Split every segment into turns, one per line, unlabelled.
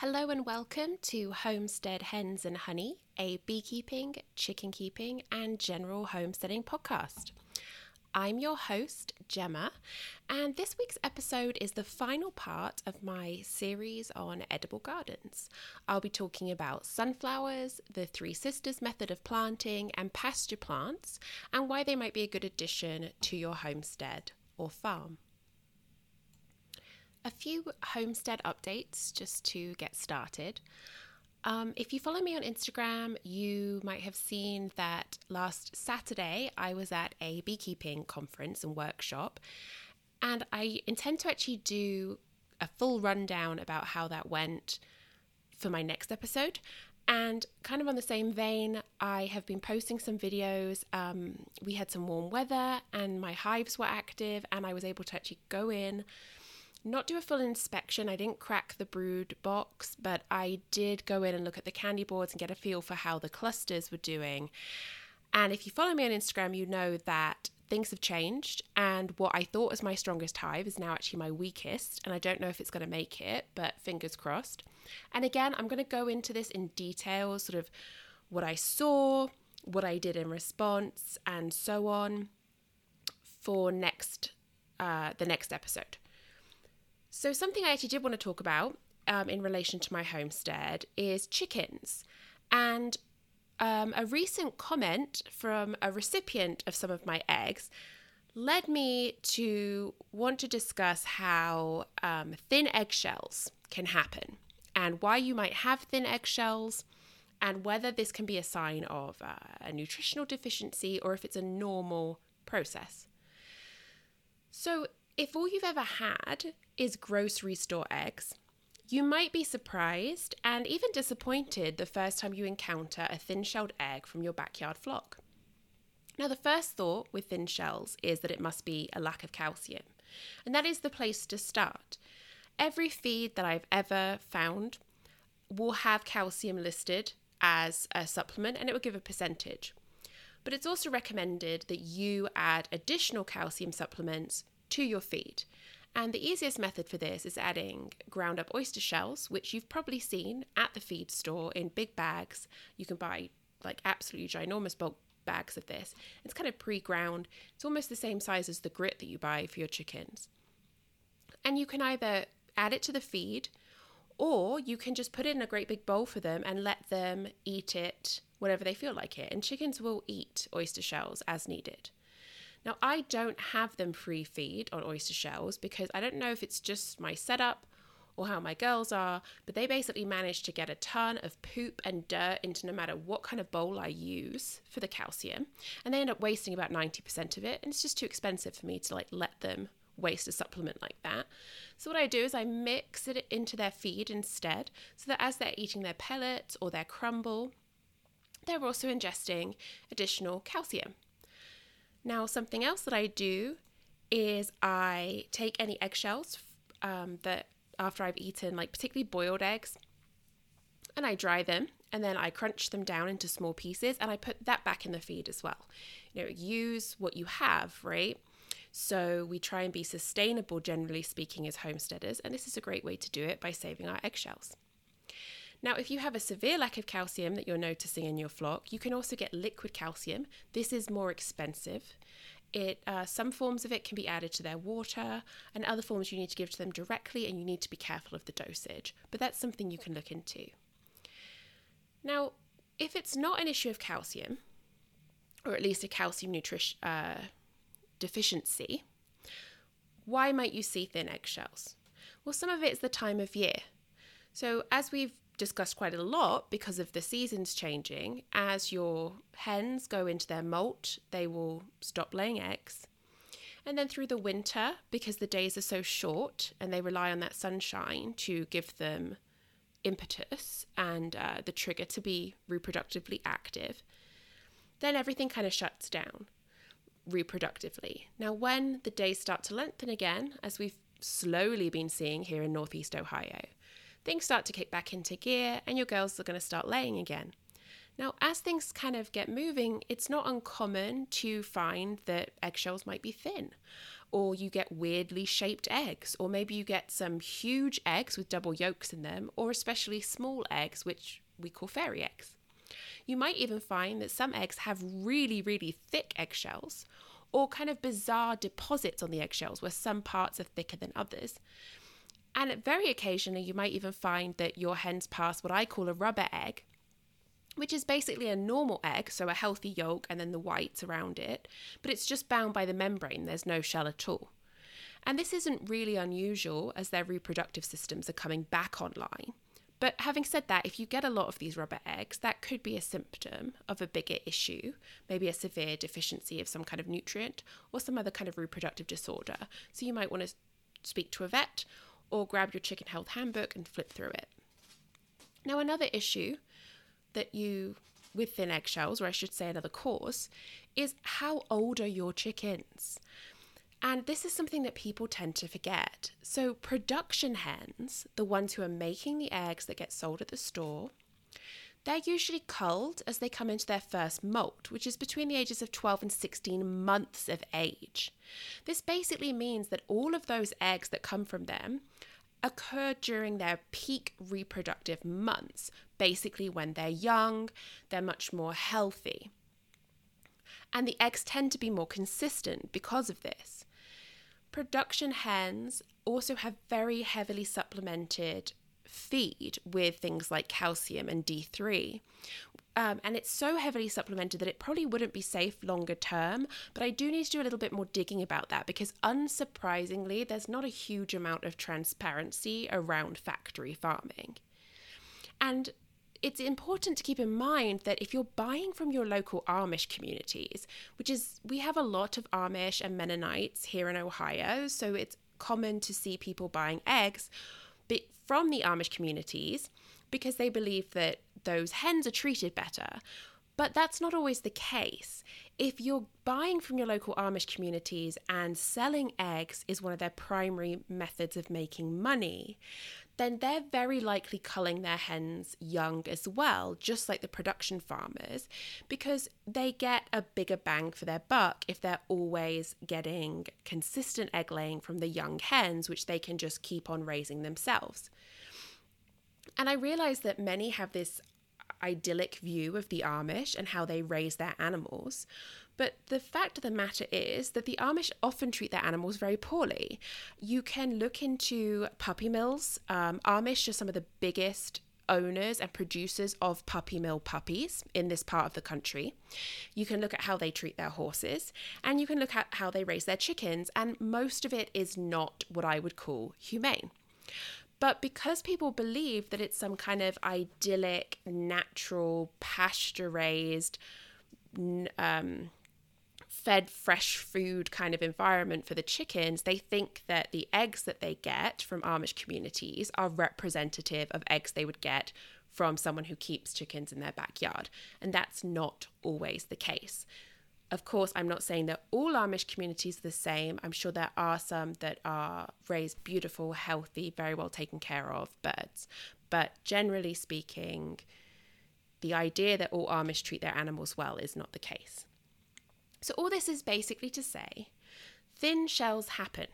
Hello and welcome to Homestead Hens and Honey, a beekeeping, chicken keeping, and general homesteading podcast. I'm your host, Gemma, and this week's episode is the final part of my series on edible gardens. I'll be talking about sunflowers, the Three Sisters method of planting, and pasture plants, and why they might be a good addition to your homestead or farm. A few homestead updates just to get started. Um, if you follow me on Instagram, you might have seen that last Saturday I was at a beekeeping conference and workshop, and I intend to actually do a full rundown about how that went for my next episode. And kind of on the same vein, I have been posting some videos. Um, we had some warm weather, and my hives were active, and I was able to actually go in not do a full inspection. I didn't crack the brood box, but I did go in and look at the candy boards and get a feel for how the clusters were doing. And if you follow me on Instagram, you know that things have changed. And what I thought was my strongest hive is now actually my weakest. And I don't know if it's going to make it, but fingers crossed. And again, I'm going to go into this in detail sort of what I saw, what I did in response, and so on for next uh, the next episode. So, something I actually did want to talk about um, in relation to my homestead is chickens. And um, a recent comment from a recipient of some of my eggs led me to want to discuss how um, thin eggshells can happen and why you might have thin eggshells and whether this can be a sign of uh, a nutritional deficiency or if it's a normal process. So, if all you've ever had is grocery store eggs, you might be surprised and even disappointed the first time you encounter a thin shelled egg from your backyard flock. Now, the first thought with thin shells is that it must be a lack of calcium, and that is the place to start. Every feed that I've ever found will have calcium listed as a supplement and it will give a percentage. But it's also recommended that you add additional calcium supplements to your feed. And the easiest method for this is adding ground up oyster shells, which you've probably seen at the feed store in big bags. You can buy like absolutely ginormous bulk bags of this. It's kind of pre ground, it's almost the same size as the grit that you buy for your chickens. And you can either add it to the feed or you can just put it in a great big bowl for them and let them eat it whenever they feel like it. And chickens will eat oyster shells as needed. Now, I don't have them free feed on oyster shells because I don't know if it's just my setup or how my girls are, but they basically manage to get a ton of poop and dirt into no matter what kind of bowl I use for the calcium. And they end up wasting about 90% of it. And it's just too expensive for me to like let them waste a supplement like that. So what I do is I mix it into their feed instead, so that as they're eating their pellets or their crumble, they're also ingesting additional calcium. Now, something else that I do is I take any eggshells um, that after I've eaten, like particularly boiled eggs, and I dry them and then I crunch them down into small pieces and I put that back in the feed as well. You know, use what you have, right? So we try and be sustainable, generally speaking, as homesteaders, and this is a great way to do it by saving our eggshells. Now, if you have a severe lack of calcium that you're noticing in your flock, you can also get liquid calcium. This is more expensive. It uh, some forms of it can be added to their water, and other forms you need to give to them directly, and you need to be careful of the dosage. But that's something you can look into. Now, if it's not an issue of calcium, or at least a calcium nutrition uh, deficiency, why might you see thin eggshells? Well, some of it is the time of year. So, as we've discussed quite a lot because of the seasons changing. As your hens go into their molt, they will stop laying eggs. And then through the winter, because the days are so short and they rely on that sunshine to give them impetus and uh, the trigger to be reproductively active, then everything kind of shuts down reproductively. Now, when the days start to lengthen again, as we've slowly been seeing here in Northeast Ohio, things start to kick back into gear and your girls are going to start laying again. Now, as things kind of get moving, it's not uncommon to find that eggshells might be thin or you get weirdly shaped eggs, or maybe you get some huge eggs with double yolks in them, or especially small eggs, which we call fairy eggs. You might even find that some eggs have really, really thick eggshells, or kind of bizarre deposits on the eggshells where some parts are thicker than others. And very occasionally, you might even find that your hens pass what I call a rubber egg, which is basically a normal egg, so a healthy yolk and then the whites around it, but it's just bound by the membrane, there's no shell at all. And this isn't really unusual as their reproductive systems are coming back online. But having said that, if you get a lot of these rubber eggs, that could be a symptom of a bigger issue, maybe a severe deficiency of some kind of nutrient or some other kind of reproductive disorder. So you might want to speak to a vet or grab your chicken health handbook and flip through it. Now, another issue that you with thin eggshells, or I should say another cause, is how old are your chickens? And this is something that people tend to forget. So, production hens, the ones who are making the eggs that get sold at the store, they're usually culled as they come into their first molt, which is between the ages of 12 and 16 months of age. This basically means that all of those eggs that come from them occur during their peak reproductive months, basically when they're young, they're much more healthy. And the eggs tend to be more consistent because of this. Production hens also have very heavily supplemented feed with things like calcium and D3. Um, and it's so heavily supplemented that it probably wouldn't be safe longer term. But I do need to do a little bit more digging about that because, unsurprisingly, there's not a huge amount of transparency around factory farming. And it's important to keep in mind that if you're buying from your local Amish communities, which is, we have a lot of Amish and Mennonites here in Ohio, so it's common to see people buying eggs from the Amish communities because they believe that those hens are treated better. But that's not always the case. If you're buying from your local Amish communities and selling eggs is one of their primary methods of making money, then they're very likely culling their hens young as well, just like the production farmers, because they get a bigger bang for their buck if they're always getting consistent egg laying from the young hens, which they can just keep on raising themselves. And I realize that many have this idyllic view of the Amish and how they raise their animals. But the fact of the matter is that the Amish often treat their animals very poorly. You can look into puppy mills. Um, Amish are some of the biggest owners and producers of puppy mill puppies in this part of the country. You can look at how they treat their horses and you can look at how they raise their chickens, and most of it is not what I would call humane. But because people believe that it's some kind of idyllic, natural, pasture raised, um, fed fresh food kind of environment for the chickens, they think that the eggs that they get from Amish communities are representative of eggs they would get from someone who keeps chickens in their backyard. And that's not always the case. Of course, I'm not saying that all Amish communities are the same. I'm sure there are some that are raised beautiful, healthy, very well taken care of birds. But generally speaking, the idea that all Amish treat their animals well is not the case. So, all this is basically to say thin shells happen.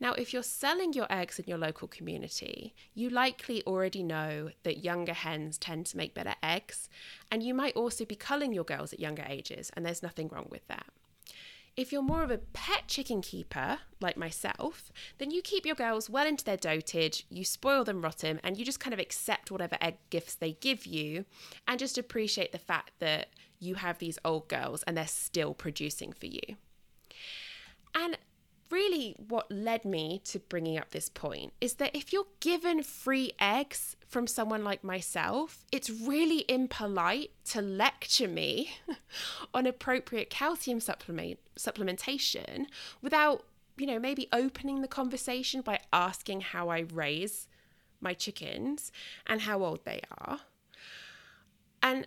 Now, if you're selling your eggs in your local community, you likely already know that younger hens tend to make better eggs, and you might also be culling your girls at younger ages, and there's nothing wrong with that. If you're more of a pet chicken keeper, like myself, then you keep your girls well into their dotage, you spoil them rotten, and you just kind of accept whatever egg gifts they give you and just appreciate the fact that you have these old girls and they're still producing for you. And really, what led me to bringing up this point is that if you're given free eggs from someone like myself, it's really impolite to lecture me on appropriate calcium supplement supplementation without, you know, maybe opening the conversation by asking how I raise my chickens and how old they are. And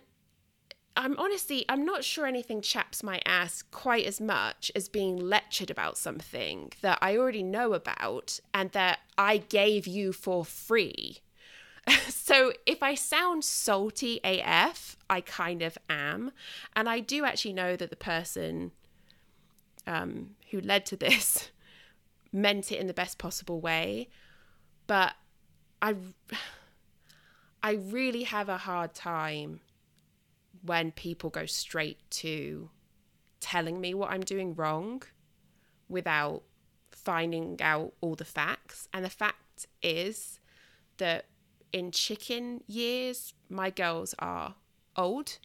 I'm honestly, I'm not sure anything chaps my ass quite as much as being lectured about something that I already know about and that I gave you for free. so if I sound salty AF, I kind of am. And I do actually know that the person um, who led to this meant it in the best possible way, but I I really have a hard time when people go straight to telling me what I'm doing wrong without finding out all the facts. And the fact is that in chicken years, my girls are old,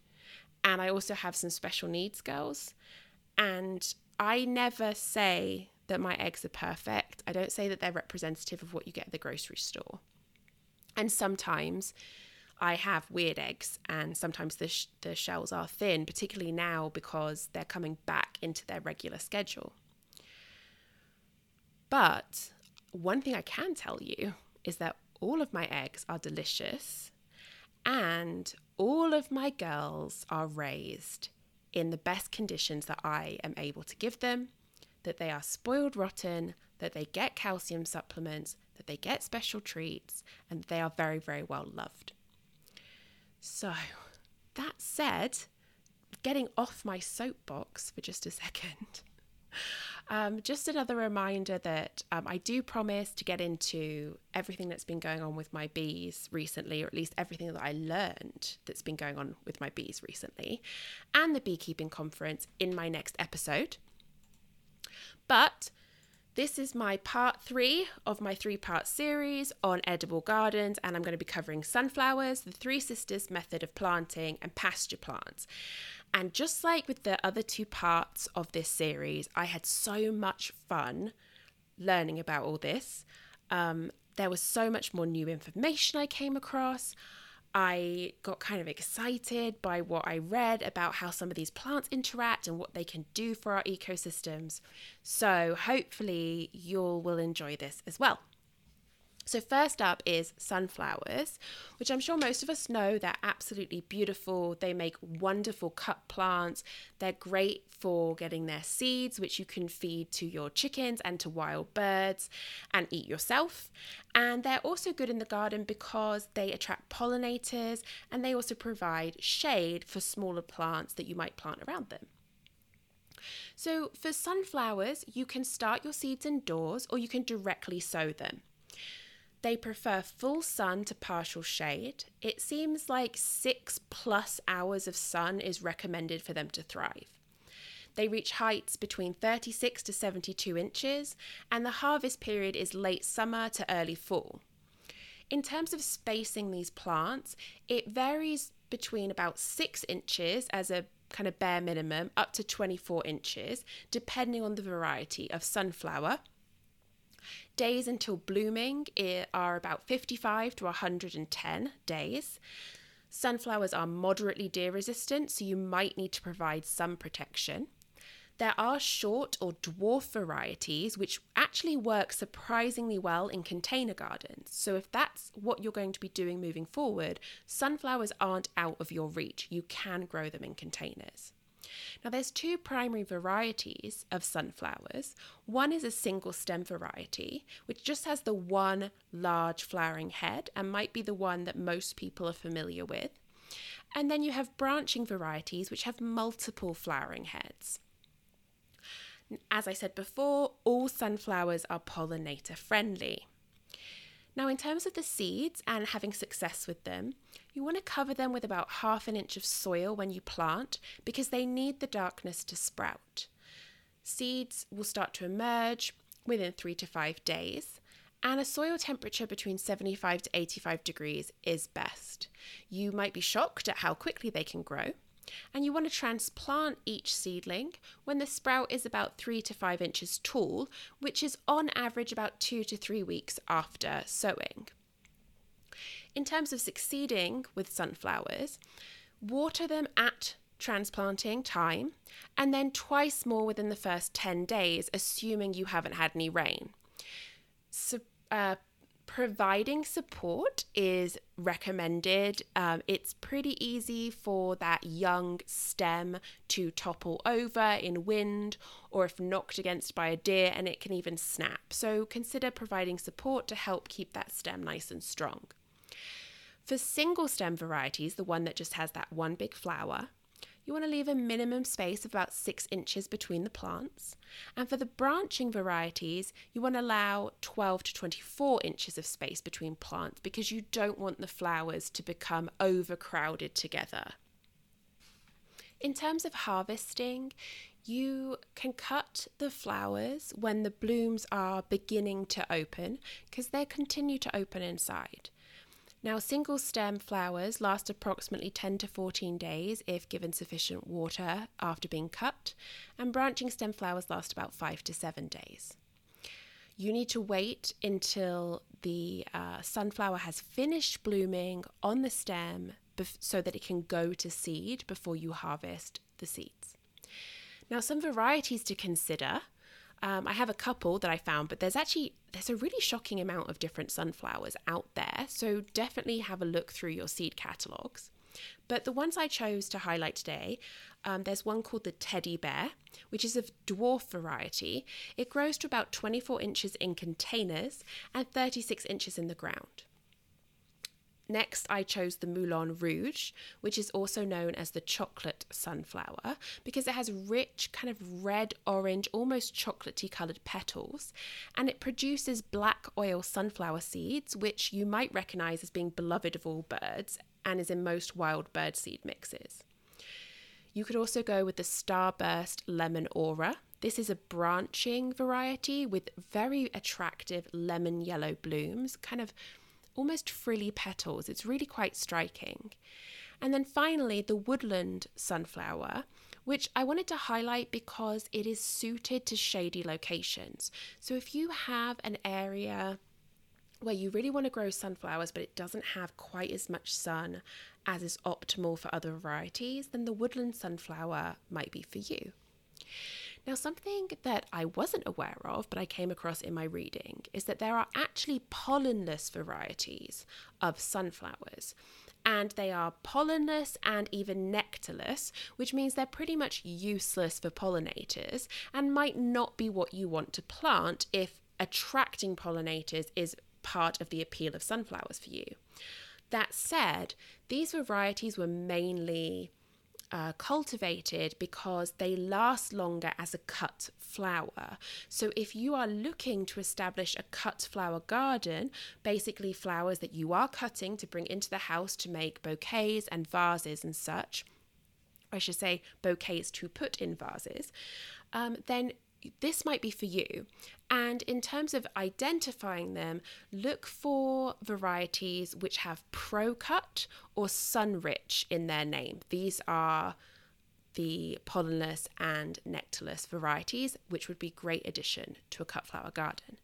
and I also have some special needs girls. And I never say that my eggs are perfect. I don't say that they're representative of what you get at the grocery store. And sometimes I have weird eggs, and sometimes the, sh- the shells are thin, particularly now because they're coming back into their regular schedule. But one thing I can tell you is that all of my eggs are delicious, and all of my girls are raised in the best conditions that I am able to give them, that they are spoiled rotten, that they get calcium supplements, that they get special treats, and they are very, very well loved. So, that said, getting off my soapbox for just a second. Um, just another reminder that um, I do promise to get into everything that's been going on with my bees recently, or at least everything that I learned that's been going on with my bees recently, and the beekeeping conference in my next episode. But this is my part three of my three part series on edible gardens, and I'm going to be covering sunflowers, the Three Sisters method of planting, and pasture plants. And just like with the other two parts of this series, I had so much fun learning about all this. Um, there was so much more new information I came across. I got kind of excited by what I read about how some of these plants interact and what they can do for our ecosystems. So, hopefully, you will will enjoy this as well. So, first up is sunflowers, which I'm sure most of us know they're absolutely beautiful. They make wonderful cut plants. They're great for getting their seeds, which you can feed to your chickens and to wild birds and eat yourself. And they're also good in the garden because they attract pollinators and they also provide shade for smaller plants that you might plant around them. So, for sunflowers, you can start your seeds indoors or you can directly sow them. They prefer full sun to partial shade. It seems like six plus hours of sun is recommended for them to thrive. They reach heights between 36 to 72 inches, and the harvest period is late summer to early fall. In terms of spacing these plants, it varies between about 6 inches as a kind of bare minimum up to 24 inches, depending on the variety of sunflower Days until blooming are about 55 to 110 days. Sunflowers are moderately deer resistant, so you might need to provide some protection. There are short or dwarf varieties which actually work surprisingly well in container gardens. So, if that's what you're going to be doing moving forward, sunflowers aren't out of your reach. You can grow them in containers. Now, there's two primary varieties of sunflowers. One is a single stem variety, which just has the one large flowering head and might be the one that most people are familiar with. And then you have branching varieties, which have multiple flowering heads. As I said before, all sunflowers are pollinator friendly. Now, in terms of the seeds and having success with them, you want to cover them with about half an inch of soil when you plant because they need the darkness to sprout. Seeds will start to emerge within three to five days, and a soil temperature between 75 to 85 degrees is best. You might be shocked at how quickly they can grow, and you want to transplant each seedling when the sprout is about three to five inches tall, which is on average about two to three weeks after sowing. In terms of succeeding with sunflowers, water them at transplanting time and then twice more within the first 10 days, assuming you haven't had any rain. So, uh, providing support is recommended. Um, it's pretty easy for that young stem to topple over in wind or if knocked against by a deer, and it can even snap. So consider providing support to help keep that stem nice and strong. For single stem varieties, the one that just has that one big flower, you want to leave a minimum space of about six inches between the plants. And for the branching varieties, you want to allow 12 to 24 inches of space between plants because you don't want the flowers to become overcrowded together. In terms of harvesting, you can cut the flowers when the blooms are beginning to open because they continue to open inside. Now, single stem flowers last approximately 10 to 14 days if given sufficient water after being cut, and branching stem flowers last about 5 to 7 days. You need to wait until the uh, sunflower has finished blooming on the stem bef- so that it can go to seed before you harvest the seeds. Now, some varieties to consider um, I have a couple that I found, but there's actually there's a really shocking amount of different sunflowers out there. So definitely have a look through your seed catalogs. But the ones I chose to highlight today, um, there's one called the teddy bear, which is a dwarf variety. It grows to about 24 inches in containers and 36 inches in the ground. Next, I chose the Moulin Rouge, which is also known as the chocolate sunflower, because it has rich, kind of red, orange, almost chocolatey coloured petals, and it produces black oil sunflower seeds, which you might recognise as being beloved of all birds and is in most wild bird seed mixes. You could also go with the Starburst Lemon Aura. This is a branching variety with very attractive lemon yellow blooms, kind of almost frilly petals. It's really quite striking. And then finally, the woodland sunflower, which I wanted to highlight because it is suited to shady locations. So if you have an area where you really want to grow sunflowers, but it doesn't have quite as much sun as is optimal for other varieties, then the woodland sunflower might be for you. Now, something that I wasn't aware of, but I came across in my reading, is that there are actually pollenless varieties of sunflowers. And they are pollenless and even nectarless, which means they're pretty much useless for pollinators and might not be what you want to plant if attracting pollinators is part of the appeal of sunflowers for you. That said, these varieties were mainly uh, cultivated because they last longer as a cut flower. So, if you are looking to establish a cut flower garden, basically flowers that you are cutting to bring into the house to make bouquets and vases and such, I should say bouquets to put in vases, um, then this might be for you. And in terms of identifying them, look for varieties which have ProCut or Sunrich in their name. These are the pollenless and nectarless varieties, which would be great addition to a cut flower garden.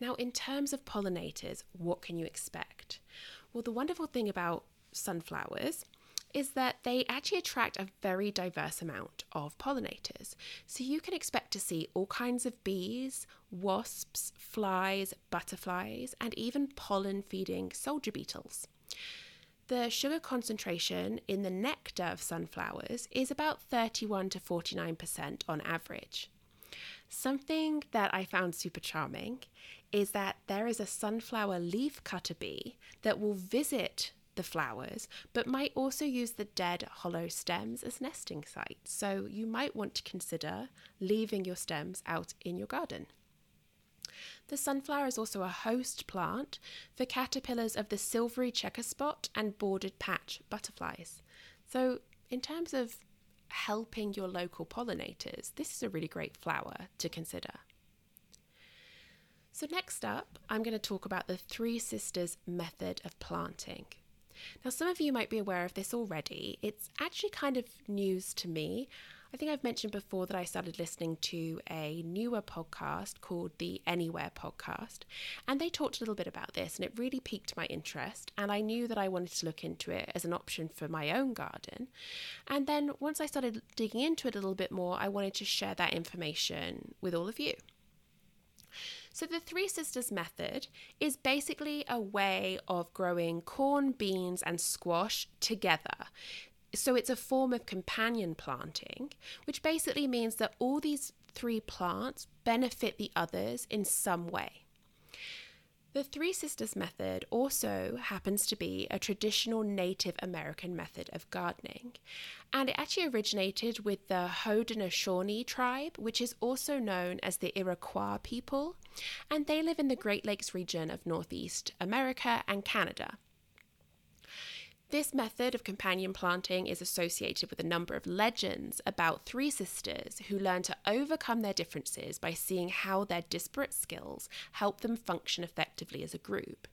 Now, in terms of pollinators, what can you expect? Well, the wonderful thing about sunflowers is that they actually attract a very diverse amount of pollinators. So you can expect to see all kinds of bees, wasps, flies, butterflies, and even pollen feeding soldier beetles. The sugar concentration in the nectar of sunflowers is about 31 to 49% on average. Something that I found super charming is that there is a sunflower leaf cutter bee that will visit the flowers, but might also use the dead hollow stems as nesting sites. So you might want to consider leaving your stems out in your garden. The sunflower is also a host plant for caterpillars of the silvery checker spot and bordered patch butterflies. So, in terms of helping your local pollinators, this is a really great flower to consider. So, next up, I'm going to talk about the Three Sisters method of planting. Now, some of you might be aware of this already. It's actually kind of news to me. I think I've mentioned before that I started listening to a newer podcast called the Anywhere Podcast, and they talked a little bit about this, and it really piqued my interest. And I knew that I wanted to look into it as an option for my own garden. And then once I started digging into it a little bit more, I wanted to share that information with all of you. So, the Three Sisters method is basically a way of growing corn, beans, and squash together. So, it's a form of companion planting, which basically means that all these three plants benefit the others in some way. The Three Sisters method also happens to be a traditional Native American method of gardening, and it actually originated with the Haudenosaunee tribe, which is also known as the Iroquois people, and they live in the Great Lakes region of Northeast America and Canada. This method of companion planting is associated with a number of legends about three sisters who learn to overcome their differences by seeing how their disparate skills help them function effectively as a group.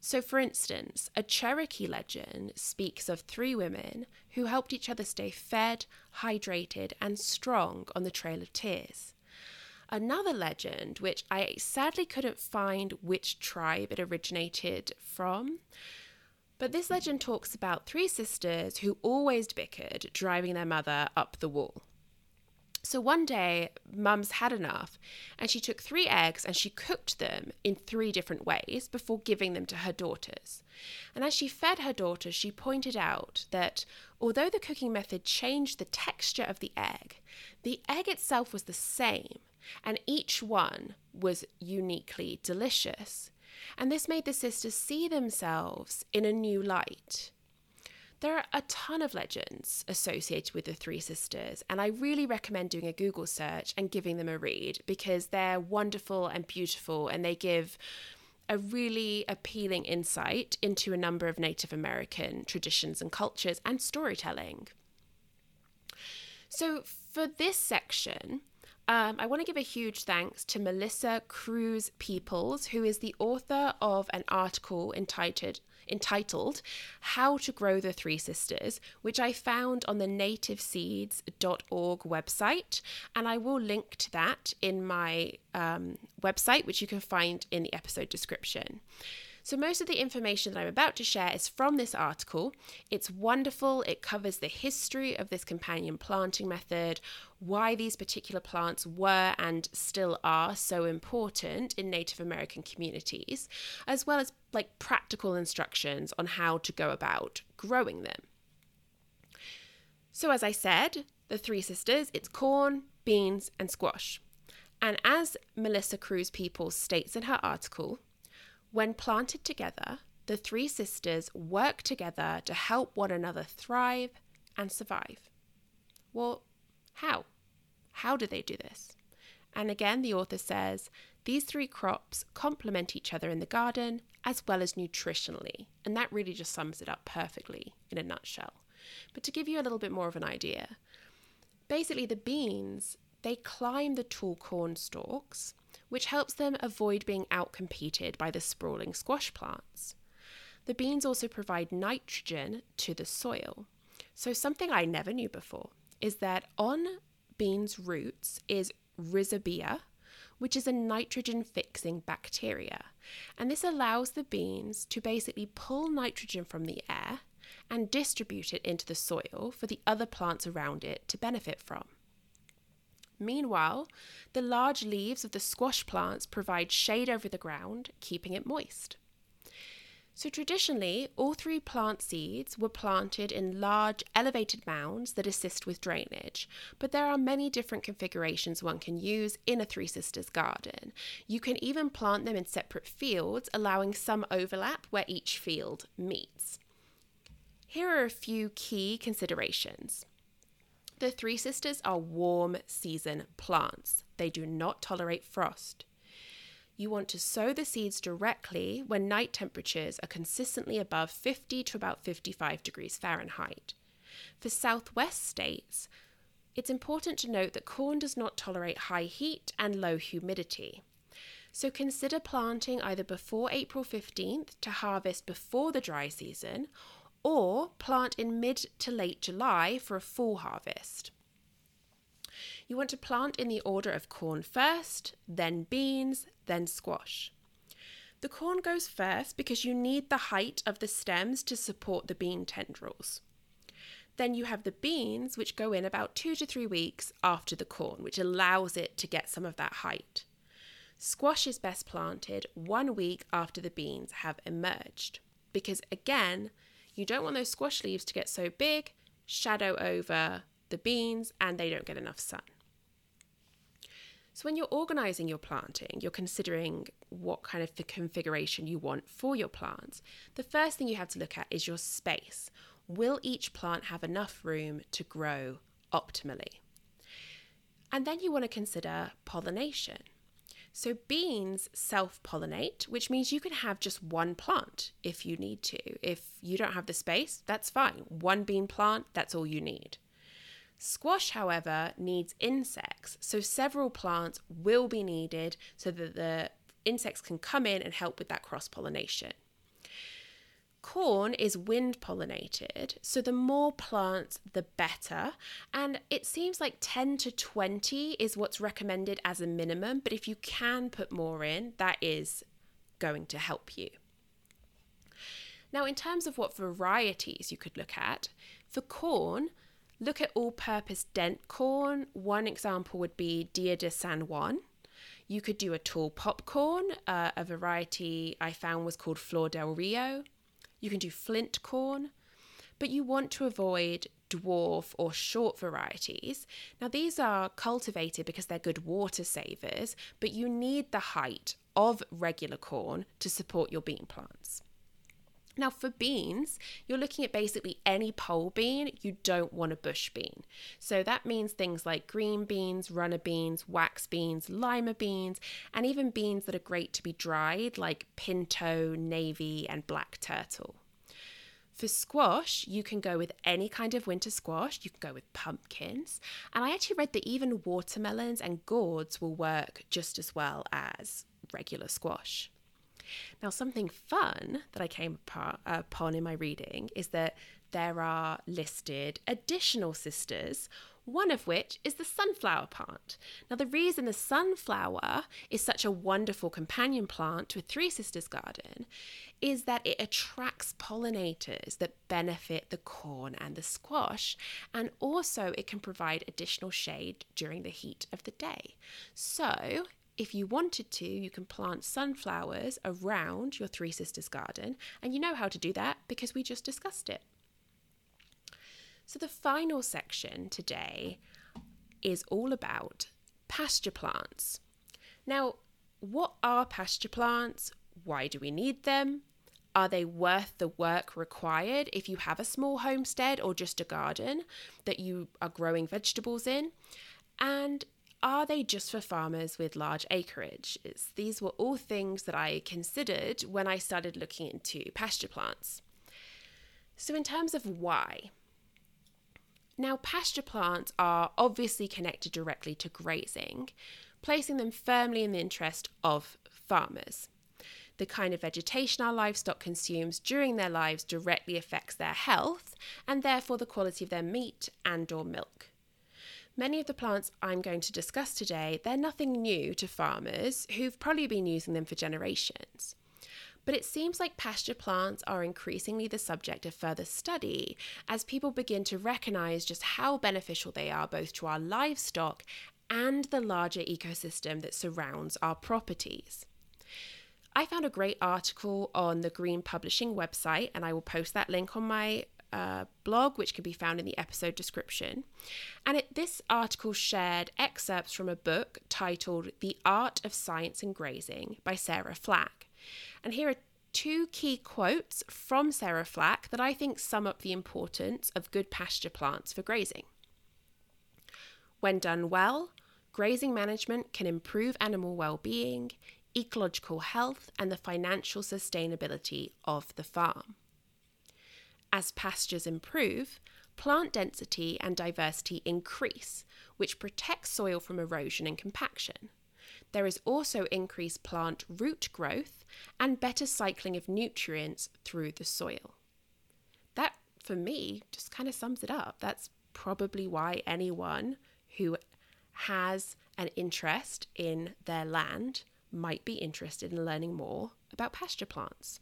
So, for instance, a Cherokee legend speaks of three women who helped each other stay fed, hydrated, and strong on the Trail of Tears. Another legend, which I sadly couldn't find which tribe it originated from, but this legend talks about three sisters who always bickered, driving their mother up the wall. So one day, Mum's had enough, and she took three eggs and she cooked them in three different ways before giving them to her daughters. And as she fed her daughters, she pointed out that although the cooking method changed the texture of the egg, the egg itself was the same, and each one was uniquely delicious and this made the sisters see themselves in a new light. There are a ton of legends associated with the three sisters, and I really recommend doing a Google search and giving them a read because they're wonderful and beautiful and they give a really appealing insight into a number of Native American traditions and cultures and storytelling. So, for this section, um, I want to give a huge thanks to Melissa Kruse-Peeples, who is the author of an article entitled entitled How to Grow the Three Sisters, which I found on the nativeseeds.org website. And I will link to that in my um, website, which you can find in the episode description. So, most of the information that I'm about to share is from this article. It's wonderful. It covers the history of this companion planting method, why these particular plants were and still are so important in Native American communities, as well as like practical instructions on how to go about growing them. So, as I said, the three sisters it's corn, beans, and squash. And as Melissa Kruse-Peeples states in her article, when planted together, the three sisters work together to help one another thrive and survive. Well, how? How do they do this? And again, the author says these three crops complement each other in the garden as well as nutritionally. And that really just sums it up perfectly in a nutshell. But to give you a little bit more of an idea, basically the beans, they climb the tall corn stalks which helps them avoid being outcompeted by the sprawling squash plants. The beans also provide nitrogen to the soil. So, something I never knew before is that on beans' roots is rhizobia, which is a nitrogen fixing bacteria. And this allows the beans to basically pull nitrogen from the air and distribute it into the soil for the other plants around it to benefit from. Meanwhile, the large leaves of the squash plants provide shade over the ground, keeping it moist. So, traditionally, all three plant seeds were planted in large, elevated mounds that assist with drainage, but there are many different configurations one can use in a Three Sisters garden. You can even plant them in separate fields, allowing some overlap where each field meets. Here are a few key considerations. The Three Sisters are warm season plants. They do not tolerate frost. You want to sow the seeds directly when night temperatures are consistently above 50 to about 55 degrees Fahrenheit. For southwest states, it's important to note that corn does not tolerate high heat and low humidity. So consider planting either before April 15th to harvest before the dry season or plant in mid to late July for a full harvest. You want to plant in the order of corn first, then beans, then squash. The corn goes first because you need the height of the stems to support the bean tendrils. Then you have the beans, which go in about two to three weeks after the corn, which allows it to get some of that height. Squash is best planted one week after the beans have emerged because, again, you don't want those squash leaves to get so big, shadow over the beans, and they don't get enough sun. So, when you're organizing your planting, you're considering what kind of configuration you want for your plants. The first thing you have to look at is your space. Will each plant have enough room to grow optimally? And then you want to consider pollination. So, beans self pollinate, which means you can have just one plant if you need to. If you don't have the space, that's fine. One bean plant, that's all you need. Squash, however, needs insects, so several plants will be needed so that the insects can come in and help with that cross pollination. Corn is wind pollinated, so the more plants, the better. And it seems like 10 to 20 is what's recommended as a minimum, but if you can put more in, that is going to help you. Now, in terms of what varieties you could look at, for corn, Look at all purpose dent corn. One example would be Dia de San Juan. You could do a tall popcorn. Uh, a variety I found was called Flor del Rio. You can do flint corn, but you want to avoid dwarf or short varieties. Now, these are cultivated because they're good water savers, but you need the height of regular corn to support your bean plants. Now, for beans, you're looking at basically any pole bean. You don't want a bush bean. So that means things like green beans, runner beans, wax beans, lima beans, and even beans that are great to be dried, like pinto, navy, and black turtle. For squash, you can go with any kind of winter squash. You can go with pumpkins. And I actually read that even watermelons and gourds will work just as well as regular squash. Now, something fun that I came upon in my reading is that there are listed additional sisters, one of which is the sunflower plant. Now, the reason the sunflower is such a wonderful companion plant to a Three Sisters garden is that it attracts pollinators that benefit the corn and the squash, and also it can provide additional shade during the heat of the day. So, if you wanted to, you can plant sunflowers around your Three Sisters garden, and you know how to do that because we just discussed it. So, the final section today is all about pasture plants. Now, what are pasture plants? Why do we need them? Are they worth the work required if you have a small homestead or just a garden that you are growing vegetables in? And are they just for farmers with large acreage? these were all things that I considered when I started looking into pasture plants. So, in terms of why, now pasture plants are obviously connected directly to grazing, placing them firmly in the interest of farmers. The kind of vegetation our livestock consumes during their lives directly affects their health and therefore the quality of their meat and or milk. Many of the plants I'm going to discuss today, they're nothing new to farmers who've probably been using them for generations. But it seems like pasture plants are increasingly the subject of further study as people begin to recognize just how beneficial they are both to our livestock and the larger ecosystem that surrounds our properties. I found a great article on the Green Publishing website, and I will post that link on my uh, blog, which can be found in the episode description. And it, this article shared excerpts from a book titled The Art of Science and Grazing by Sarah Flack. And here are two key quotes from Sarah Flack that I think sum up the importance of good pasture plants for grazing. When done well, grazing management can improve animal well-being, ecological health, and the financial sustainability of the farm. As pastures improve, plant density and diversity increase, which protects soil from erosion and compaction. There is also increased plant root growth and better cycling of nutrients through the soil. That, for me, just kind of sums it up. That's probably why anyone who has an interest in their land might be interested in learning more about pasture plants.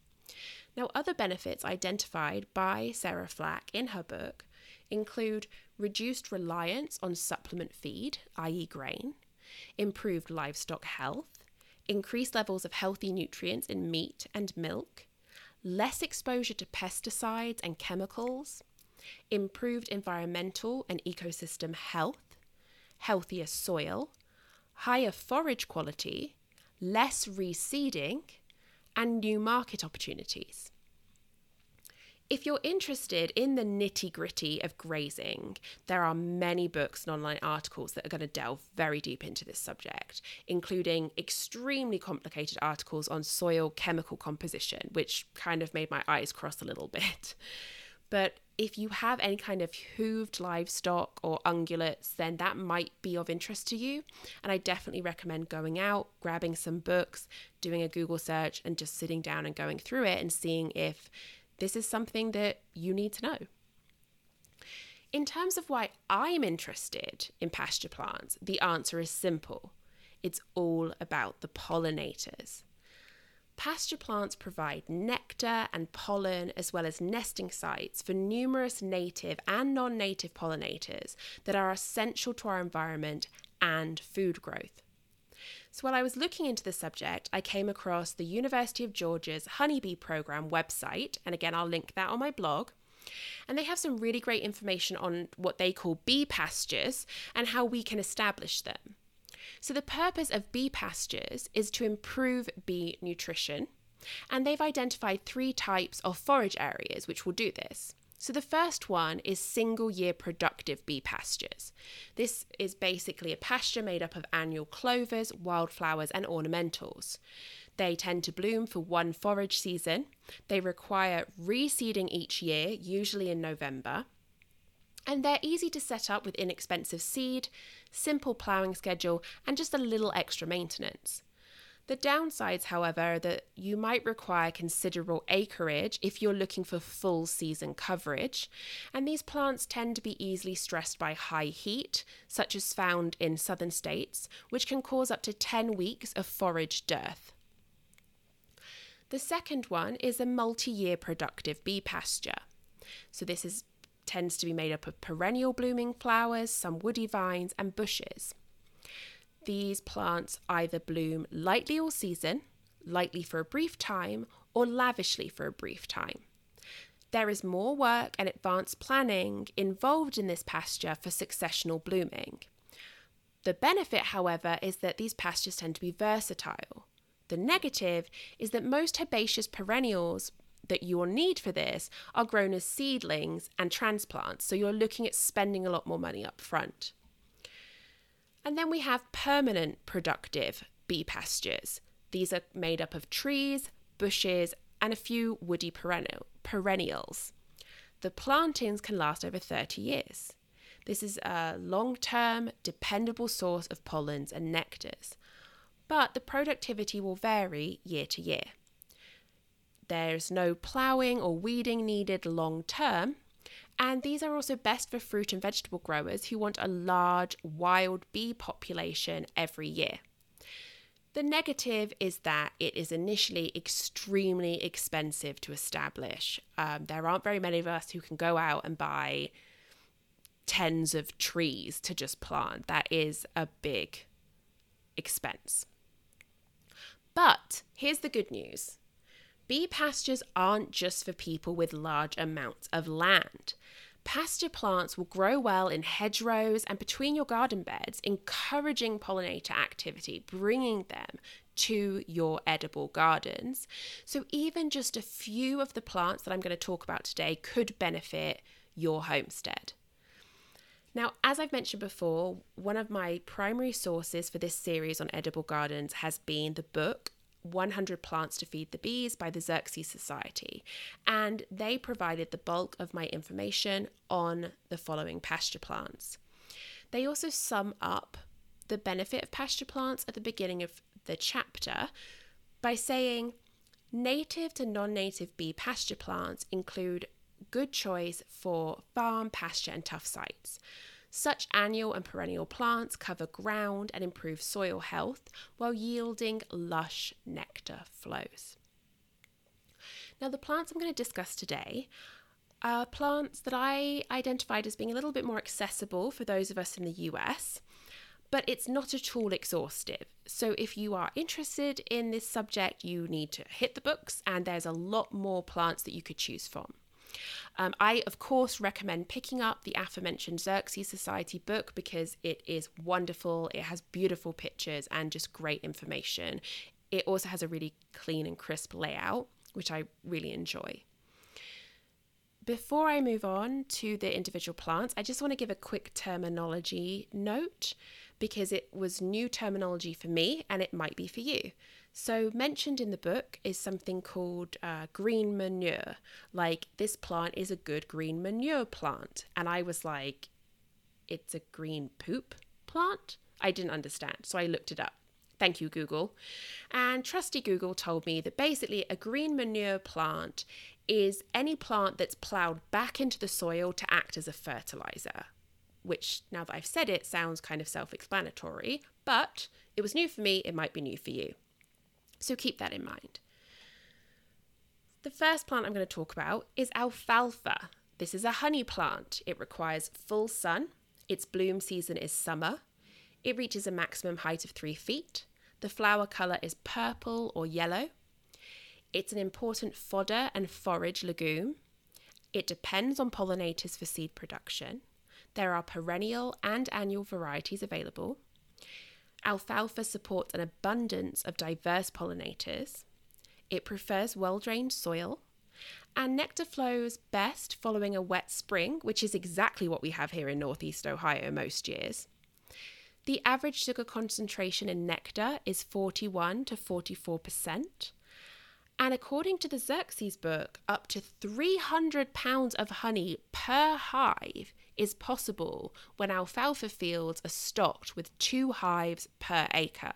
Now, other benefits identified by Sarah Flack in her book include reduced reliance on supplement feed, i.e., grain, improved livestock health, increased levels of healthy nutrients in meat and milk, less exposure to pesticides and chemicals, improved environmental and ecosystem health, healthier soil, higher forage quality, less reseeding, and new market opportunities. If you're interested in the nitty gritty of grazing, there are many books and online articles that are going to delve very deep into this subject, including extremely complicated articles on soil chemical composition, which kind of made my eyes cross a little bit. But if you have any kind of hooved livestock or ungulates, then that might be of interest to you. And I definitely recommend going out, grabbing some books, doing a Google search, and just sitting down and going through it and seeing if this is something that you need to know. In terms of why I'm interested in pasture plants, the answer is simple it's all about the pollinators. Pasture plants provide nectar and pollen as well as nesting sites for numerous native and non native pollinators that are essential to our environment and food growth. So, while I was looking into the subject, I came across the University of Georgia's Honeybee Program website, and again, I'll link that on my blog. And they have some really great information on what they call bee pastures and how we can establish them. So, the purpose of bee pastures is to improve bee nutrition, and they've identified three types of forage areas which will do this. So, the first one is single year productive bee pastures. This is basically a pasture made up of annual clovers, wildflowers, and ornamentals. They tend to bloom for one forage season. They require reseeding each year, usually in November. And they're easy to set up with inexpensive seed, simple ploughing schedule, and just a little extra maintenance. The downsides, however, are that you might require considerable acreage if you're looking for full season coverage, and these plants tend to be easily stressed by high heat, such as found in southern states, which can cause up to 10 weeks of forage dearth. The second one is a multi year productive bee pasture. So, this is, tends to be made up of perennial blooming flowers, some woody vines, and bushes these plants either bloom lightly all season, lightly for a brief time, or lavishly for a brief time. There is more work and advanced planning involved in this pasture for successional blooming. The benefit, however, is that these pastures tend to be versatile. The negative is that most herbaceous perennials that you will need for this are grown as seedlings and transplants, so you're looking at spending a lot more money up front. And then we have permanent productive bee pastures. These are made up of trees, bushes, and a few woody perennials. The plantings can last over 30 years. This is a long term, dependable source of pollens and nectars, but the productivity will vary year to year. There's no ploughing or weeding needed long term, and these are also best for fruit and vegetable growers who want a large wild bee population every year. The negative is that it is initially extremely expensive to establish. Um, there aren't very many of us who can go out and buy tens of trees to just plant. That is a big expense. But here's the good news Bee pastures aren't just for people with large amounts of land. Pasture plants will grow well in hedgerows and between your garden beds, encouraging pollinator activity, bringing them to your edible gardens. So, even just a few of the plants that I'm going to talk about today could benefit your homestead. Now, as I've mentioned before, one of my primary sources for this series on edible gardens has been the book 100 Plants to Feed the Bees by the Xerces Society, and they provided the bulk of my information on the following pasture plants. They also sum up the benefit of pasture plants at the beginning of the chapter by saying native to non native bee pasture plants include good choice for farm, pasture, and tough sites. Such annual and perennial plants cover ground and improve soil health while yielding lush nectar flows. Now, the plants I'm going to discuss today are plants that I identified as being a little bit more accessible for those of us in the US, but it's not at all exhaustive. So, if you are interested in this subject, you need to hit the books, and there's a lot more plants that you could choose from. Um, I, of course, recommend picking up the aforementioned Xerces Society book because it is wonderful. It has beautiful pictures and just great information. It also has a really clean and crisp layout, which I really enjoy. Before I move on to the individual plants, I just want to give a quick terminology note because it was new terminology for me and it might be for you. So, mentioned in the book is something called uh, green manure. Like, this plant is a good green manure plant. And I was like, it's a green poop plant? I didn't understand. So, I looked it up. Thank you, Google. And trusty Google told me that basically a green manure plant is any plant that's ploughed back into the soil to act as a fertilizer, which now that I've said it sounds kind of self explanatory, but it was new for me, it might be new for you. So keep that in mind. The first plant I'm going to talk about is alfalfa. This is a honey plant. It requires full sun. Its bloom season is summer. It reaches a maximum height of three feet. The flower colour is purple or yellow. It's an important fodder and forage legume. It depends on pollinators for seed production. There are perennial and annual varieties available. Alfalfa supports an abundance of diverse pollinators. It prefers well drained soil. And nectar flows best following a wet spring, which is exactly what we have here in Northeast Ohio most years. The average sugar concentration in nectar is 41 to 44%. And according to the Xerces book, up to 300 pounds of honey per hive is possible when alfalfa fields are stocked with two hives per acre.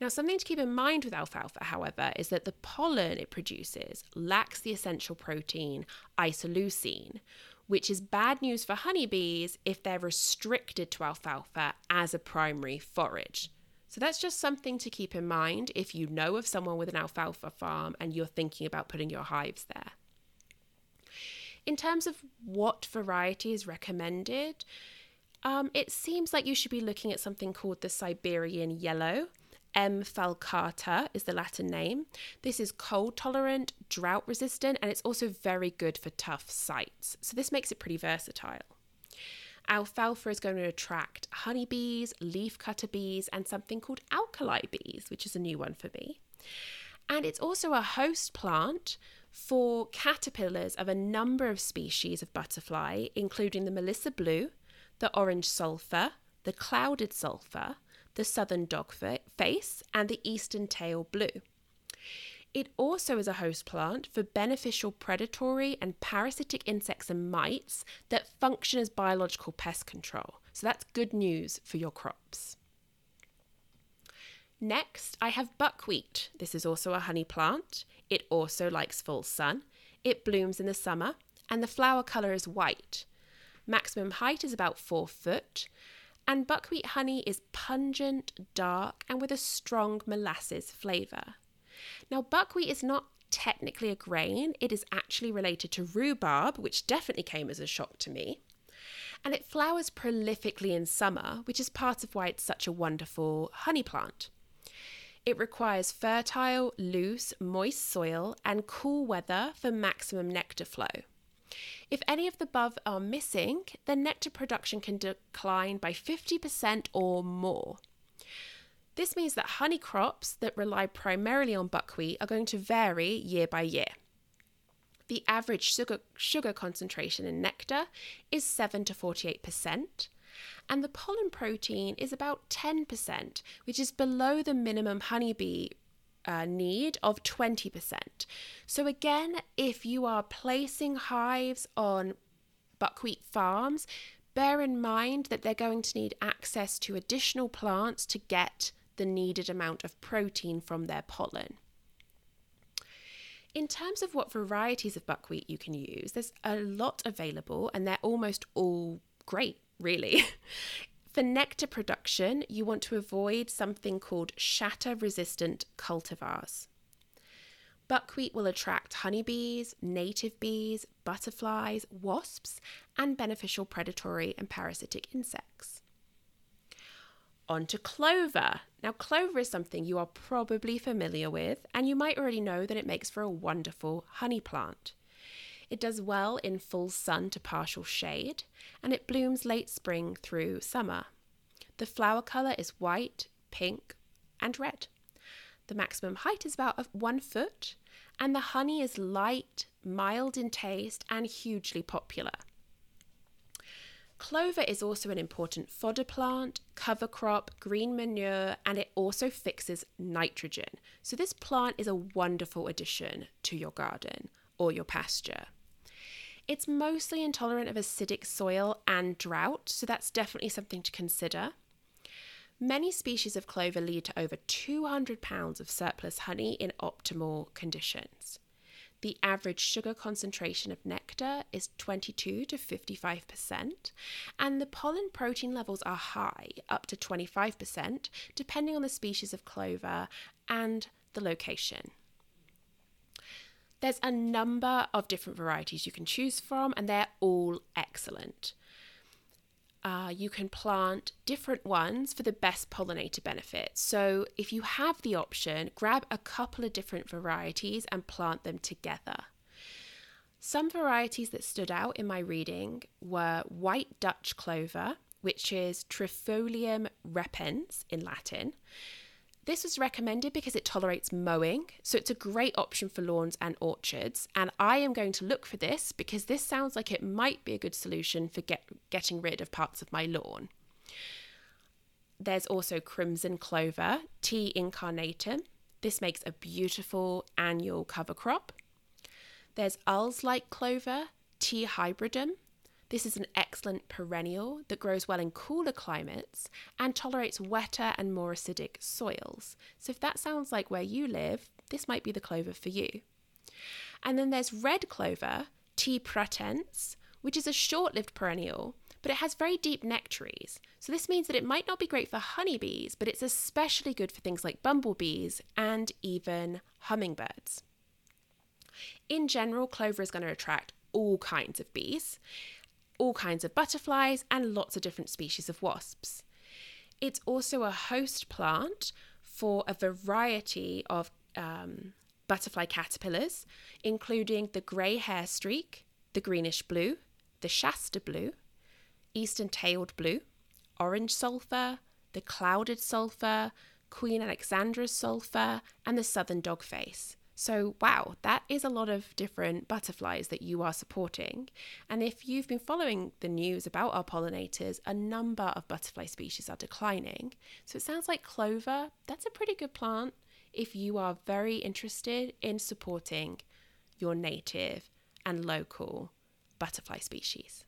Now, something to keep in mind with alfalfa, however, is that the pollen it produces lacks the essential protein isoleucine, which is bad news for honeybees if they're restricted to alfalfa as a primary forage. So that's just something to keep in mind if you know of someone with an alfalfa farm and you're thinking about putting your hives there. In terms of what variety is recommended, um, it seems like you should be looking at something called the Siberian Yellow. M. falcata is the Latin name. This is cold tolerant, drought resistant, and it's also very good for tough sites. So this makes it pretty versatile. Alfalfa is going to attract honeybees, leafcutter bees, and something called alkali bees, which is a new one for me. And it's also a host plant for caterpillars of a number of species of butterfly, including the Melissa blue, the orange sulphur, the clouded sulphur, the southern dogface, and the eastern tail blue. It also is a host plant for beneficial predatory and parasitic insects and mites that function as biological pest control. So that's good news for your crops. Next, I have buckwheat. This is also a honey plant. It also likes full sun. It blooms in the summer, and the flower colour is white. Maximum height is about four foot, and buckwheat honey is pungent, dark, and with a strong molasses flavour. Now, buckwheat is not technically a grain, it is actually related to rhubarb, which definitely came as a shock to me. And it flowers prolifically in summer, which is part of why it's such a wonderful honey plant. It requires fertile, loose, moist soil and cool weather for maximum nectar flow. If any of the above are missing, then nectar production can decline by 50% or more. This means that honey crops that rely primarily on buckwheat are going to vary year by year. The average sugar, sugar concentration in nectar is 7 to 48%, and the pollen protein is about 10%, which is below the minimum honeybee uh, need of 20%. So, again, if you are placing hives on buckwheat farms, bear in mind that they're going to need access to additional plants to get the needed amount of protein from their pollen. In terms of what varieties of buckwheat you can use, there's a lot available and they're almost all great, really. For nectar production, you want to avoid something called shatter resistant cultivars. Buckwheat will attract honeybees, native bees, butterflies, wasps, and beneficial predatory and parasitic insects. On to clover. Now, clover is something you are probably familiar with, and you might already know that it makes for a wonderful honey plant. It does well in full sun to partial shade, and it blooms late spring through summer. The flower colour is white, pink, and red. The maximum height is about one foot, and the honey is light, mild in taste, and hugely popular. Clover is also an important fodder plant, cover crop, green manure, and it also fixes nitrogen. So, this plant is a wonderful addition to your garden or your pasture. It's mostly intolerant of acidic soil and drought, so that's definitely something to consider. Many species of clover lead to over 200 pounds of surplus honey in optimal conditions. The average sugar concentration of nectar is 22 to 55%, and the pollen protein levels are high, up to 25%, depending on the species of clover and the location. There's a number of different varieties you can choose from, and they're all excellent uh, you can plant different ones for the best pollinator benefit. So, if you have the option, grab a couple of different varieties and plant them together. Some varieties that stood out in my reading were white Dutch clover, which is Trifolium repens in Latin. This was recommended because it tolerates mowing, so it's a great option for lawns and orchards. And I am going to look for this because this sounds like it might be a good solution for get, getting rid of parts of my lawn. There's also crimson clover, T. incarnatum. This makes a beautiful annual cover crop. There's Alsike clover, T. hybridum. This is an excellent perennial that grows well in cooler climates and tolerates wetter and more acidic soils. So, if that sounds like where you live, this might be the clover for you. And then there's red clover, T. pratense, which is a short lived perennial, but it has very deep nectaries. So, this means that it might not be great for honeybees, but it's especially good for things like bumblebees and even hummingbirds. In general, clover is going to attract all kinds of bees all kinds of butterflies, and lots of different species of wasps. It's also a host plant for a variety of um, butterfly caterpillars, including the grey hair streak, the greenish blue, the Shasta blue, eastern tailed blue, orange sulphur, the clouded sulphur, Queen Alexandra's sulphur, and the southern dogface. So, wow, that is a lot of different butterflies that you are supporting. And if you've been following the news about our pollinators, a number of butterfly species are declining. So, it sounds like clover, that's a pretty good plant if you are very interested in supporting your native and local butterfly species.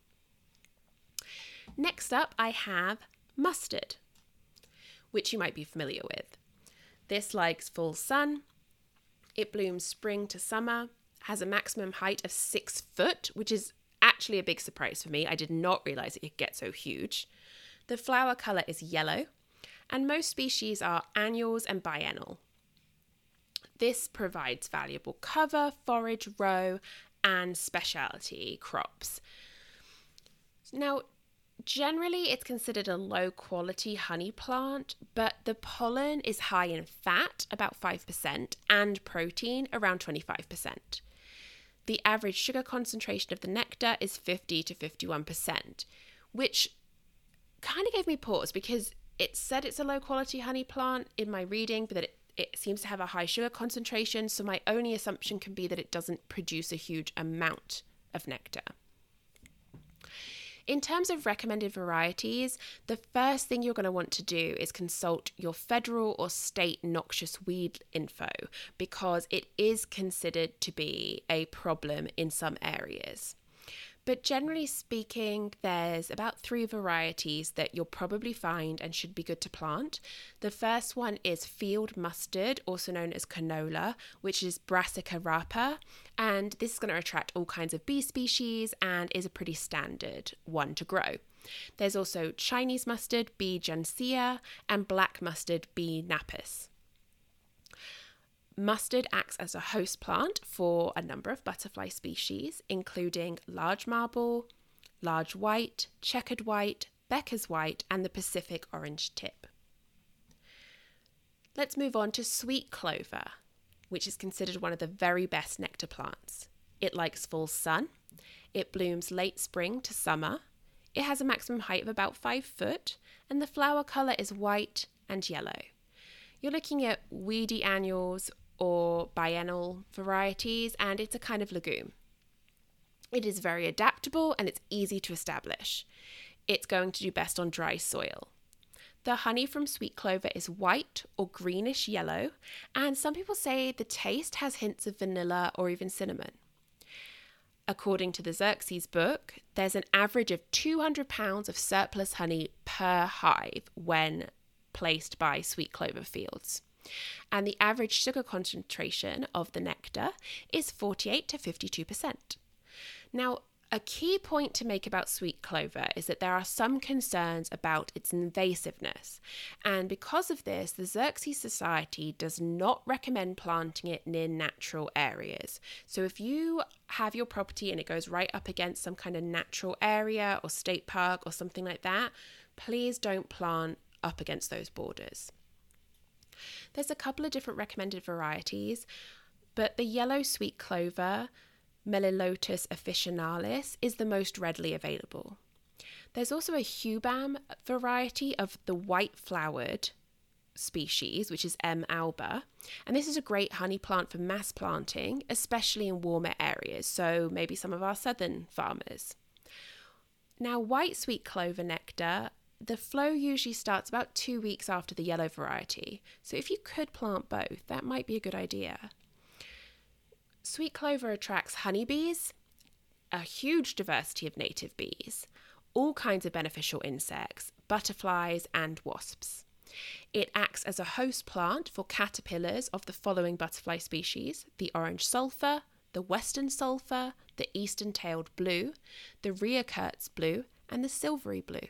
Next up, I have mustard, which you might be familiar with. This likes full sun it blooms spring to summer, has a maximum height of six foot, which is actually a big surprise for me. I did not realize it could get so huge. The flower colour is yellow, and most species are annuals and biennial. This provides valuable cover, forage, row, and specialty crops. Now, Generally, it's considered a low quality honey plant, but the pollen is high in fat, about 5%, and protein, around 25%. The average sugar concentration of the nectar is 50 to 51%, which kind of gave me pause because it said it's a low quality honey plant in my reading, but that it, it seems to have a high sugar concentration. So, my only assumption can be that it doesn't produce a huge amount of nectar. In terms of recommended varieties, the first thing you're going to want to do is consult your federal or state noxious weed info because it is considered to be a problem in some areas. But generally speaking, there's about three varieties that you'll probably find and should be good to plant. The first one is field mustard, also known as canola, which is Brassica rapa, and this is going to attract all kinds of bee species and is a pretty standard one to grow. There's also Chinese mustard, B. juncea, and black mustard, B. napus. Mustard acts as a host plant for a number of butterfly species, including large marble, large white, checkered white, Becker's white, and the Pacific orange tip. Let's move on to sweet clover, which is considered one of the very best nectar plants. It likes full sun. It blooms late spring to summer. It has a maximum height of about five foot, and the flower colour is white and yellow. You're looking at weedy annuals or biennial varieties, and it's a kind of legume. It is very adaptable and it's easy to establish. It's going to do best on dry soil. The honey from sweet clover is white or greenish yellow, and some people say the taste has hints of vanilla or even cinnamon. According to the Xerces book, there's an average of 200 pounds of surplus honey per hive when placed by sweet clover fields. And the average sugar concentration of the nectar is 48 to 52%. Now, a key point to make about sweet clover is that there are some concerns about its invasiveness, and because of this, the Xerces Society does not recommend planting it near natural areas. So, if you have your property and it goes right up against some kind of natural area or state park or something like that, please don't plant up against those borders. There's a couple of different recommended varieties, but the yellow sweet clover Melilotus officinalis is the most readily available. There's also a Hubam variety of the white flowered species, which is M. alba, and this is a great honey plant for mass planting, especially in warmer areas, so maybe some of our southern farmers. Now, white sweet clover nectar, the flow usually starts about two weeks after the yellow variety, so if you could plant both, that might be a good idea. Sweet clover attracts honeybees, a huge diversity of native bees, all kinds of beneficial insects, butterflies, and wasps. It acts as a host plant for caterpillars of the following butterfly species the orange sulphur, the western sulphur, the eastern tailed blue, the Reakirt's blue, and the silvery blue.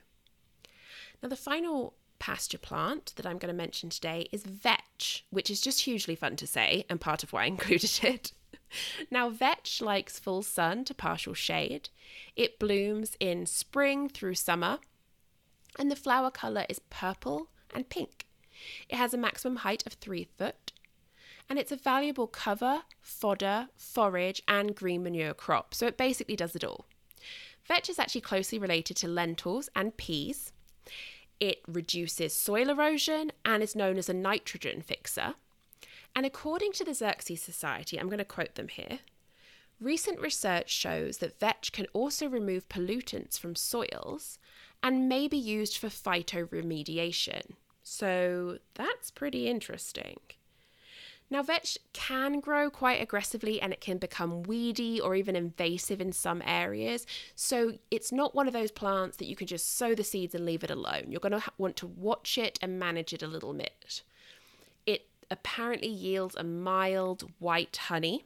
Now, the final pasture plant that I'm going to mention today is vetch, which is just hugely fun to say and part of why I included it. Now, vetch likes full sun to partial shade. It blooms in spring through summer, and the flower colour is purple and pink. It has a maximum height of three foot, and it's a valuable cover, fodder, forage, and green manure crop, so it basically does it all. Vetch is actually closely related to lentils and peas. It reduces soil erosion and is known as a nitrogen fixer. And according to the Xerces Society, I'm going to quote them here recent research shows that vetch can also remove pollutants from soils and may be used for phytoremediation. So that's pretty interesting. Now, vetch can grow quite aggressively and it can become weedy or even invasive in some areas. So, it's not one of those plants that you can just sow the seeds and leave it alone. You're going to want to watch it and manage it a little bit It apparently yields a mild white honey.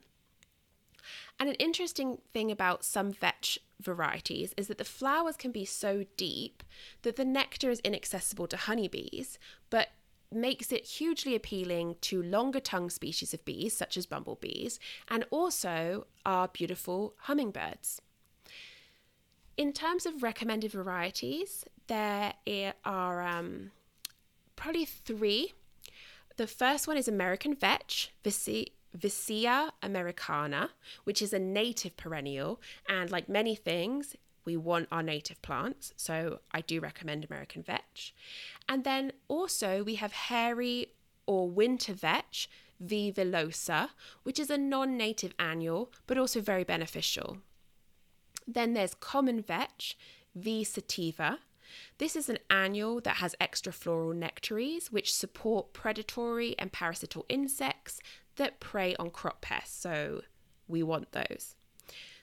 And an interesting thing about some vetch varieties is that the flowers can be so deep that the nectar is inaccessible to honeybees, but makes it hugely appealing to longer tongue species of bees, such as bumblebees, and also our beautiful hummingbirds. In terms of recommended varieties, there are um, probably three the first one is American vetch, Vicia americana, which is a native perennial. And like many things, we want our native plants. So I do recommend American vetch. And then also we have hairy or winter vetch, V. villosa, which is a non native annual, but also very beneficial. Then there's common vetch, V. sativa, this is an annual that has extra floral nectaries, which support predatory and parasital insects that prey on crop pests. So we want those.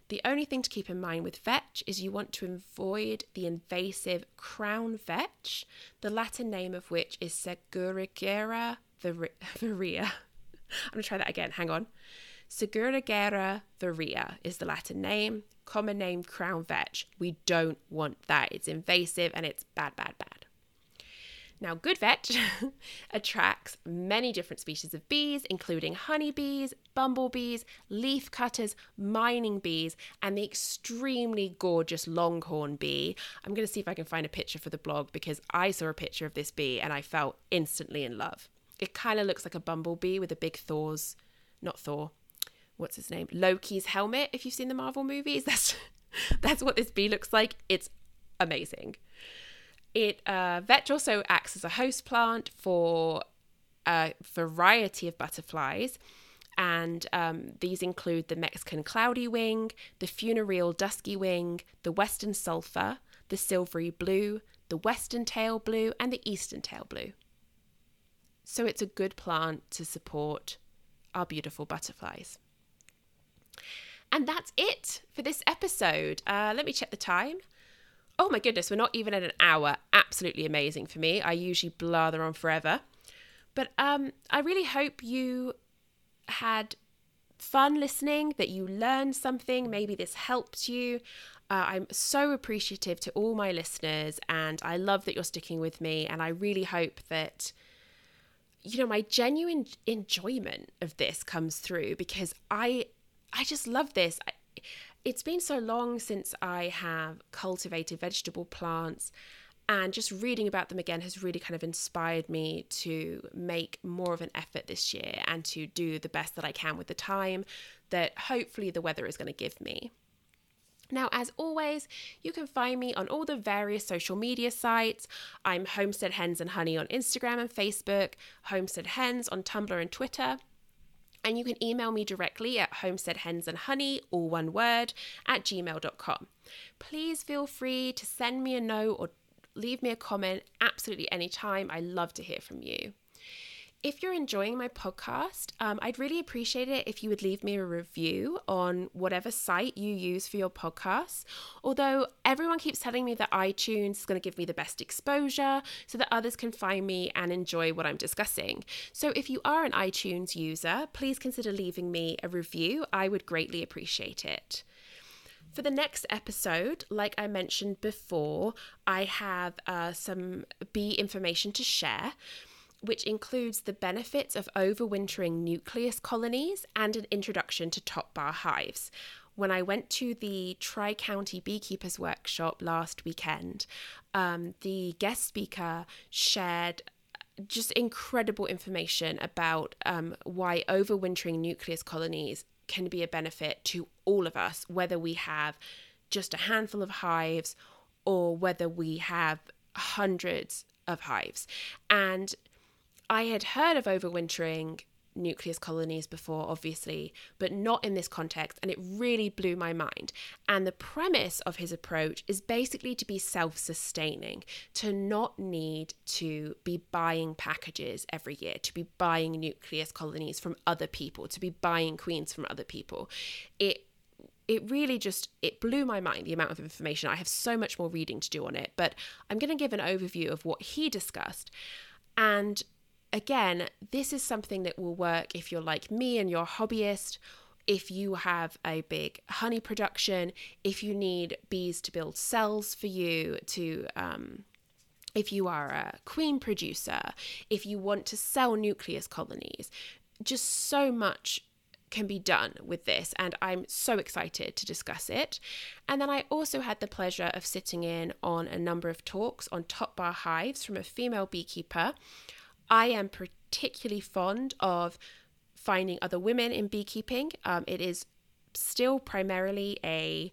The only thing to keep in mind with vetch is you want to avoid the invasive crown vetch, the Latin name of which is Segurigera virea. I'm going to try that again. Hang on. Segurigera virea is the Latin name common name crown vetch. We don't want that. It's invasive and it's bad, bad, bad. Now, good vetch attracts many different species of bees, including honeybees, bumblebees, leaf cutters, mining bees, and the extremely gorgeous longhorn bee. I'm going to see if I can find a picture for the blog because I saw a picture of this bee and I felt instantly in love. It kind of looks like a bumblebee with a big Thor's, not Thor, what's his name? Loki's helmet. If you've seen the Marvel movies, that's that's what this bee looks like. It's amazing. It uh, vetch also acts as a host plant for a variety of butterflies, and um, these include the Mexican cloudy wing, the funereal dusky wing, the western sulphur, the silvery blue, the western tail blue, and the eastern tail blue. So it's a good plant to support our beautiful butterflies. And that's it for this episode. Uh, let me check the time. Oh my goodness, we're not even at an hour. Absolutely amazing for me. I usually blather on forever. But um, I really hope you had fun listening, that you learned something. Maybe this helped you. Uh, I'm so appreciative to all my listeners, and I love that you're sticking with me. And I really hope that, you know, my genuine enjoyment of this comes through because I, I just love this. I, it's been so long since I have cultivated vegetable plants, and just reading about them again has really kind of inspired me to make more of an effort this year and to do the best that I can with the time that hopefully the weather is going to give me. Now, as always, you can find me on all the various social media sites. I'm Homestead Hens and Honey on Instagram and Facebook, Homestead Hens on Tumblr and Twitter. And you can email me directly at homesteadhensandhoney, all one word, at gmail.com. Please feel free to send me a note or leave me a comment absolutely anytime. I love to hear from you. If you're enjoying my podcast, um, I'd really appreciate it if you would leave me a review on whatever site you use for your podcasts. Although everyone keeps telling me that iTunes is going to give me the best exposure so that others can find me and enjoy what I'm discussing. So if you are an iTunes user, please consider leaving me a review. I would greatly appreciate it. For the next episode, like I mentioned before, I have uh, some bee information to share which includes the benefits of overwintering nucleus colonies and an introduction to top bar hives. When I went to the Tri County Beekeepers Workshop last weekend, um, the guest speaker shared just incredible information about um, why overwintering nucleus colonies can be a benefit to all of us, whether we have just a handful of hives or whether we have hundreds of hives. And I had heard of overwintering nucleus colonies before, obviously, but not in this context, and it really blew my mind. And the premise of his approach is basically to be self sustaining, to not need to be buying packages every year, to be buying nucleus colonies from other people, to be buying queens from other people. It it really just it blew my mind the amount of information i have so much more reading to do on it but i'm going to give an overview of what he discussed and again, this is something that will work if you're like me and you're a hobbyist, if you have a big honey production, if you need bees to build cells for you, to um, if you are a queen producer, if you want to sell nucleus colonies, just so much can be done with this, and I'm so excited to discuss it. And then I also had the pleasure of sitting in on a number of talks on top bar hives from a female beekeeper I am particularly fond of finding other women in beekeeping. Um, it is still primarily a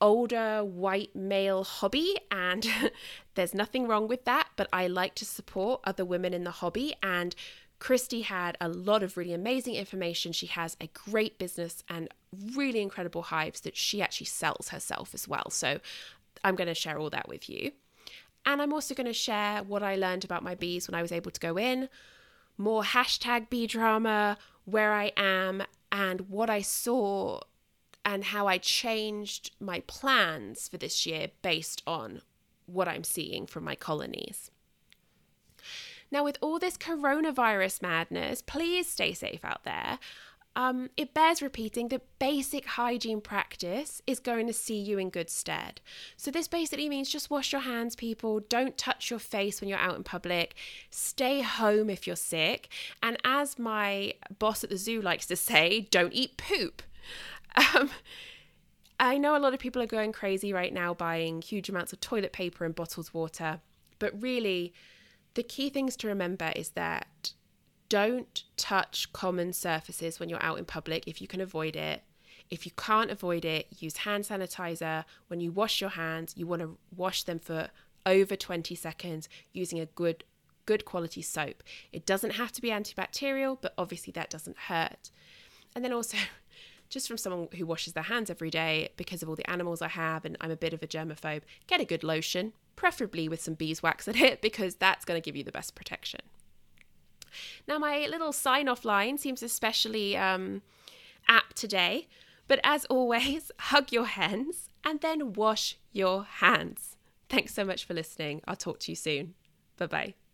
older white male hobby and there's nothing wrong with that but i like to support other women in the hobby. And christy had a lot of really amazing information. She has a great business and really incredible hives that she actually sells herself as well. So i'm going to share all that with you and I'm also going to share what I learned about my bees when I was able to go in, more hashtag bee drama, where I am, and what I saw and how I changed my plans for this year based on what I'm seeing from my colonies. Now, with all this coronavirus madness, please stay safe out there um, it bears repeating that basic hygiene practice is going to see you in good stead. So, this basically means just wash your hands, people. Don't touch your face when you're out in public. Stay home if you're sick. And as my boss at the zoo likes to say, don't eat poop. Um, I know a lot of people are going crazy right now buying huge amounts of toilet paper and bottled water, but really, the key things to remember is that don't touch common surfaces when you're out in public if you can avoid it. If you can't avoid it, use hand sanitizer. When you wash your hands, you want to wash them for over 20 seconds using a good good quality soap. It doesn't have to be antibacterial, but obviously that doesn't hurt. And then also just from someone who washes their hands every day because of all the animals I have and I'm a bit of a germaphobe, get a good lotion, preferably with some beeswax in it because that's going to give you the best protection. Now, my little sign off line seems especially um, apt today, but as always, hug your hens and then wash your hands. Thanks so much for listening. I'll talk to you soon. Bye bye.